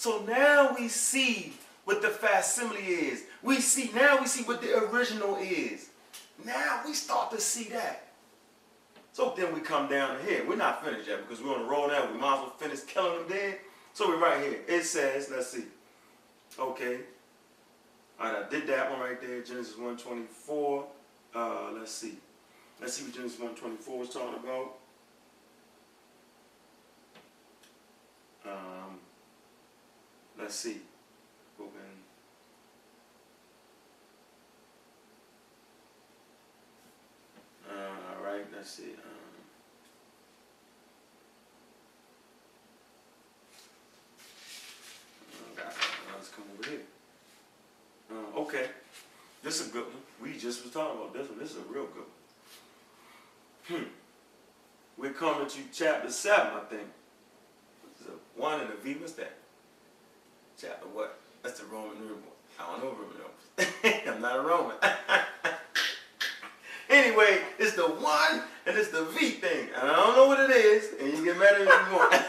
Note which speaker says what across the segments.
Speaker 1: So now we see what the facsimile is. We see now we see what the original is. Now we start to see that. So then we come down here. We're not finished yet because we're on the roll now. We might as well finish killing them dead. So we're right here. It says, let's see. Okay. All right, I did that one right there. Genesis 124. Uh, let's see. Let's see what Genesis 124 was talking about. Um, let's see. Open. Uh, all right, let's see. Um. Uh, okay, this is a good one. We just was talking about this one. This is a real good one. Hmm. We're coming to chapter seven, I think. This is a one and a V. That? Chapter what? That's the Roman numeral. I don't know Roman numerals. I'm not a Roman. anyway, it's the one and it's the V thing. And I don't know what it is, and you get mad at me if you want.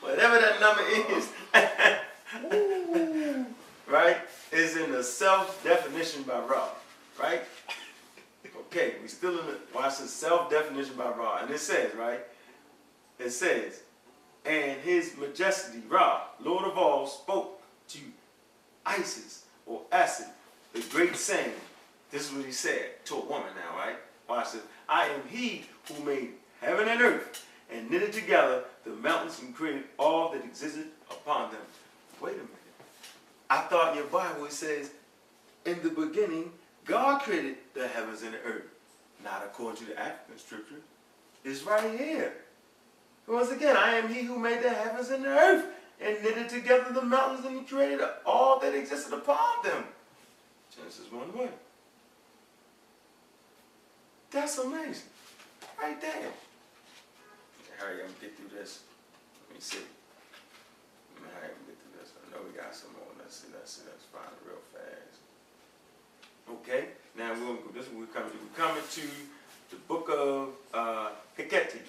Speaker 1: Whatever that number is, right, is in the self-definition by Ra, right? Okay, we still in the, watch the self-definition by Ra. And it says, right, it says, and his majesty, Ra, Lord of all, spoke to Isis or Aset, the great saying. This is what he said to a woman now, right? Watch this. I am he who made heaven and earth and knitted together the mountains and created all that existed upon them. Wait a minute. I thought your Bible says, in the beginning, God created the heavens and the earth. Not according to the African scripture. It's right here. Once again, I am he who made the heavens and the earth and knitted together the mountains and created all that existed upon them. Genesis 1 1. That's amazing. Right there. Hurry up and get through this. Let me see. Let me hurry up and get through this. I know we got some more. Let's see, let's see, let's find it real fast. Okay, now we're gonna this we're coming to. We're coming to the book of uh Heketi.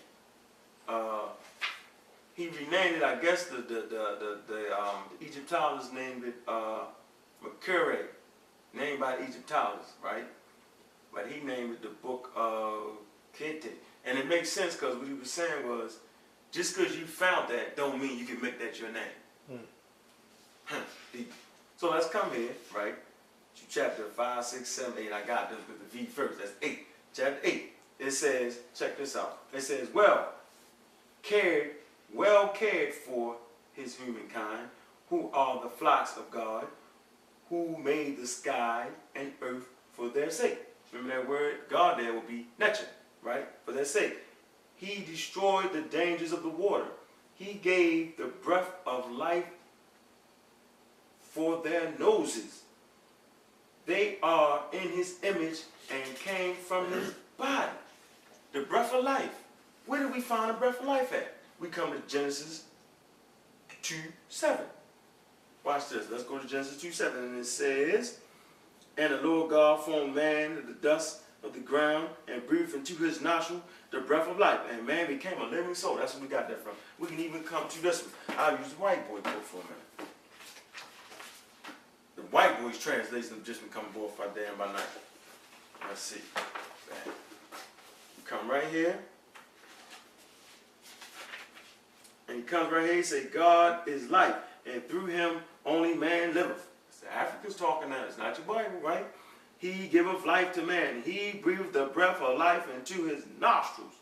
Speaker 1: He renamed it, I guess the the the the, the um the Egyptologists named it uh named by the Egyptologists, right? But he named it the book of Kete. And it makes sense because what he was saying was just because you found that don't mean you can make that your name. Deep. So let's come here, right? To chapter 5, 6, 7, 8. I got this with the V first. That's 8. Chapter 8. It says, check this out. It says, well, cared, well cared for his humankind, who are the flocks of God, who made the sky and earth for their sake. Remember that word? God there will be nature, right? For their sake. He destroyed the dangers of the water. He gave the breath of life for their noses. They are in his image and came from his body. The breath of life. Where did we find the breath of life at? We come to Genesis 2 7. Watch this. Let's go to Genesis 2 7. And it says, And the Lord God formed man of the dust of the ground and breathed into his nostril the breath of life. And man became a living soul. That's where we got that from. We can even come to this one. I'll use the white boy book for a minute. The white boy's translation just become forth by day and by night. Let's see. Come right here. And he comes right here, he say, God is life, and through him only man liveth. It's the Africans talking now, it's not your Bible, right? He giveth life to man. He breathed the breath of life into his nostrils.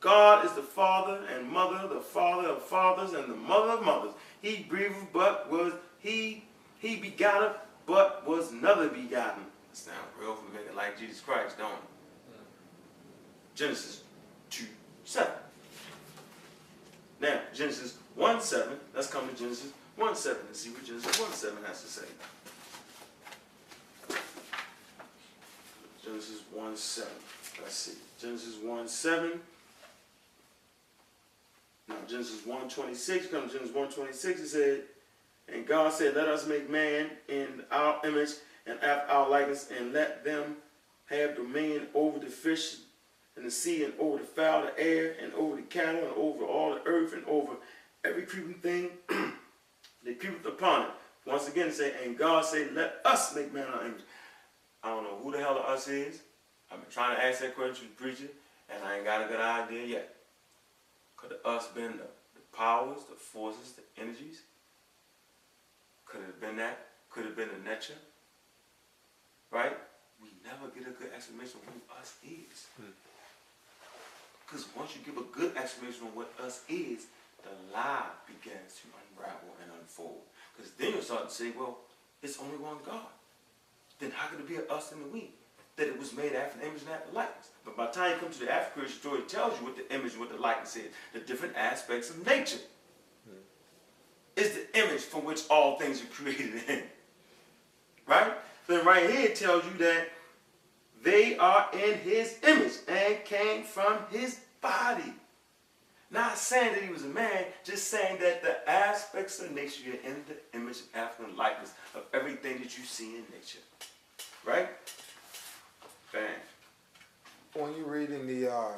Speaker 1: God is the father and mother, the father of fathers and the mother of mothers. He breathed, but was he he begotten, but was never begotten. That sounds real familiar, like Jesus Christ, don't it? Genesis 2 7. Now, Genesis 1 7. Let's come to Genesis 1 7 and see what Genesis 1 7 has to say. Genesis 1 7. Let's see. Genesis 1 7. Now, Genesis 1 26. Come to Genesis 1 26. It said, And God said, Let us make man in our image and after our likeness, and let them have dominion over the fish and the sea, and over the fowl the air, and over the cattle, and over all the earth, and over every creeping thing that creepeth upon it. Once again, say, and God said, let us make man our image. I don't know who the hell the us is. I've been trying to ask that question to the preacher, and I ain't got a good idea yet. Could the us been the, the powers, the forces, the energies? Could it have been that? Could it have been the nature? Right? We never get a good explanation of who us is. Hmm. Because once you give a good explanation on what us is, the lie begins to unravel and unfold. Because then you'll start to say, well, it's only one God. Then how could it be a us and a we? That it was made after the image and after the likeness. But by the time you come to the African story, it tells you what the image and what the likeness is, the different aspects of nature. Hmm. Is the image from which all things are created in. Right? Then right here it tells you that they are in his image came from his body. Not saying that he was a man, just saying that the aspects of nature are in the image and African likeness of everything that you see in nature. Right? Bang.
Speaker 2: when you're reading the uh,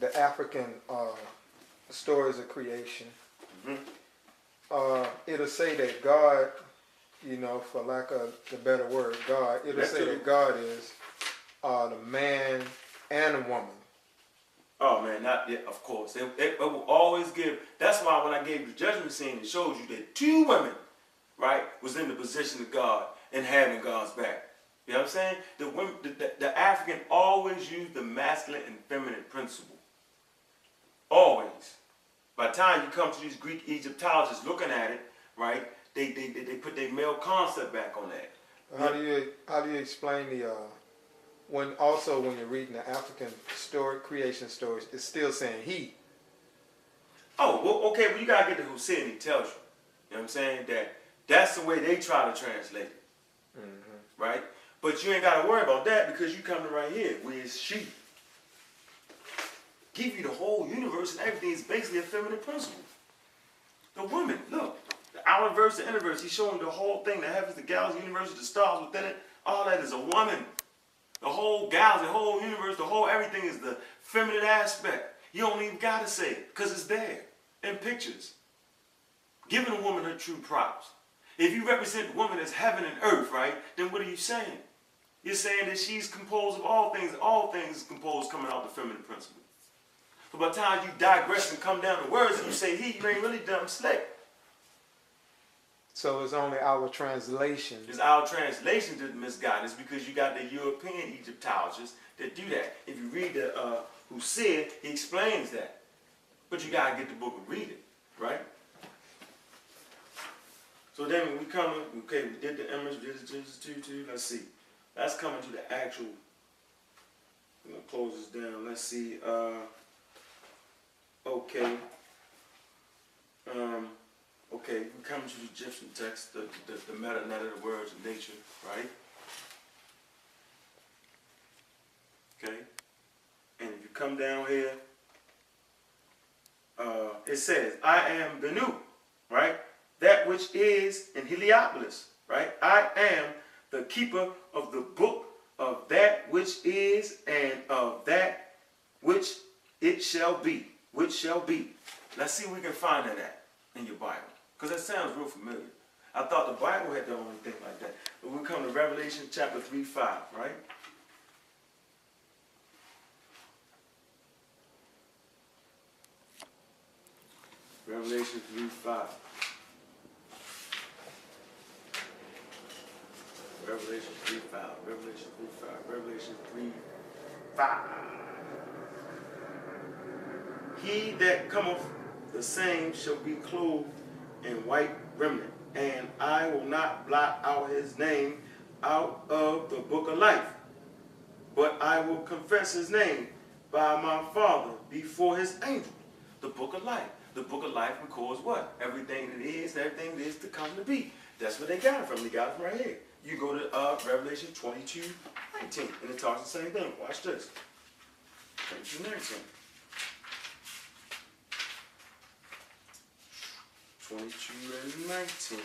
Speaker 2: the African uh, stories of creation,
Speaker 1: Mhm.
Speaker 2: uh, it'll say that God, you know, for lack of the better word, God, it'll
Speaker 1: That's
Speaker 2: say that God is uh, the man and a woman.
Speaker 1: Oh man, not yeah, of course. It, it, it will always give. That's why when I gave you the judgment scene, it shows you that two women, right, was in the position of God and having God's back. You know what I'm saying? The women, the, the, the African always used the masculine and feminine principle. Always. By the time you come to these Greek Egyptologists looking at it, right, they they, they, they put their male concept back on that.
Speaker 2: How do you how do you explain the uh, when also when you're reading the African story creation stories, it's still saying he.
Speaker 1: Oh, well, okay, well, you gotta get to Hussein, he tells you. You know what I'm saying? That that's the way they try to translate it, mm-hmm. right? But you ain't gotta worry about that because you come to right here, where it's she. Give you the whole universe and everything is basically a feminine principle. The woman, look, the outer verse, the inner verse, he's showing the whole thing, the heavens, the galaxy, the universe, the stars within it, all that is a woman. The whole galaxy, the whole universe, the whole everything is the feminine aspect. You don't even gotta say it, because it's there in pictures. Giving a woman her true props. If you represent woman as heaven and earth, right, then what are you saying? You're saying that she's composed of all things, all things composed coming out the feminine principle. So by the time you digress and come down to words and you say he, you ain't really dumb slick.
Speaker 2: So it's only our translation.
Speaker 1: It's our translation to misguidance because you got the European Egyptologists that do that. If you read the uh, said, he explains that. But you gotta get the book and read it, right? So then we come, okay, we did the image, did the Genesis 2 2, let's see. That's coming to the actual. I'm gonna close this down. Let's see. Uh, okay. Um, Okay, we come to the Egyptian text, the, the, the meta net of the words of nature, right? Okay? And if you come down here, uh, it says, I am Benu, right? That which is in Heliopolis, right? I am the keeper of the book of that which is and of that which it shall be, which shall be. Let's see if we can find that at in your Bible. Because that sounds real familiar. I thought the Bible had the only thing like that. But we come to Revelation chapter 3, 5, right? Revelation 3, 5. Revelation 3, 5. Revelation 3, 5. Revelation 3, 5. He that cometh, the same shall be clothed in white remnant, and I will not blot out his name out of the book of life, but I will confess his name by my Father before his angels. The book of life. The book of life records what? Everything that is, everything that is to come to be. That's where they got it from. They got it from right here. You go to uh, Revelation 22, 19, and it talks the same thing. Watch this. 22, 19. 22 and 19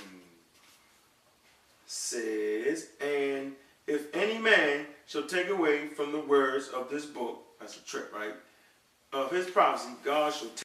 Speaker 1: says, And if any man shall take away from the words of this book, that's a trick, right? Of his prophecy, God shall take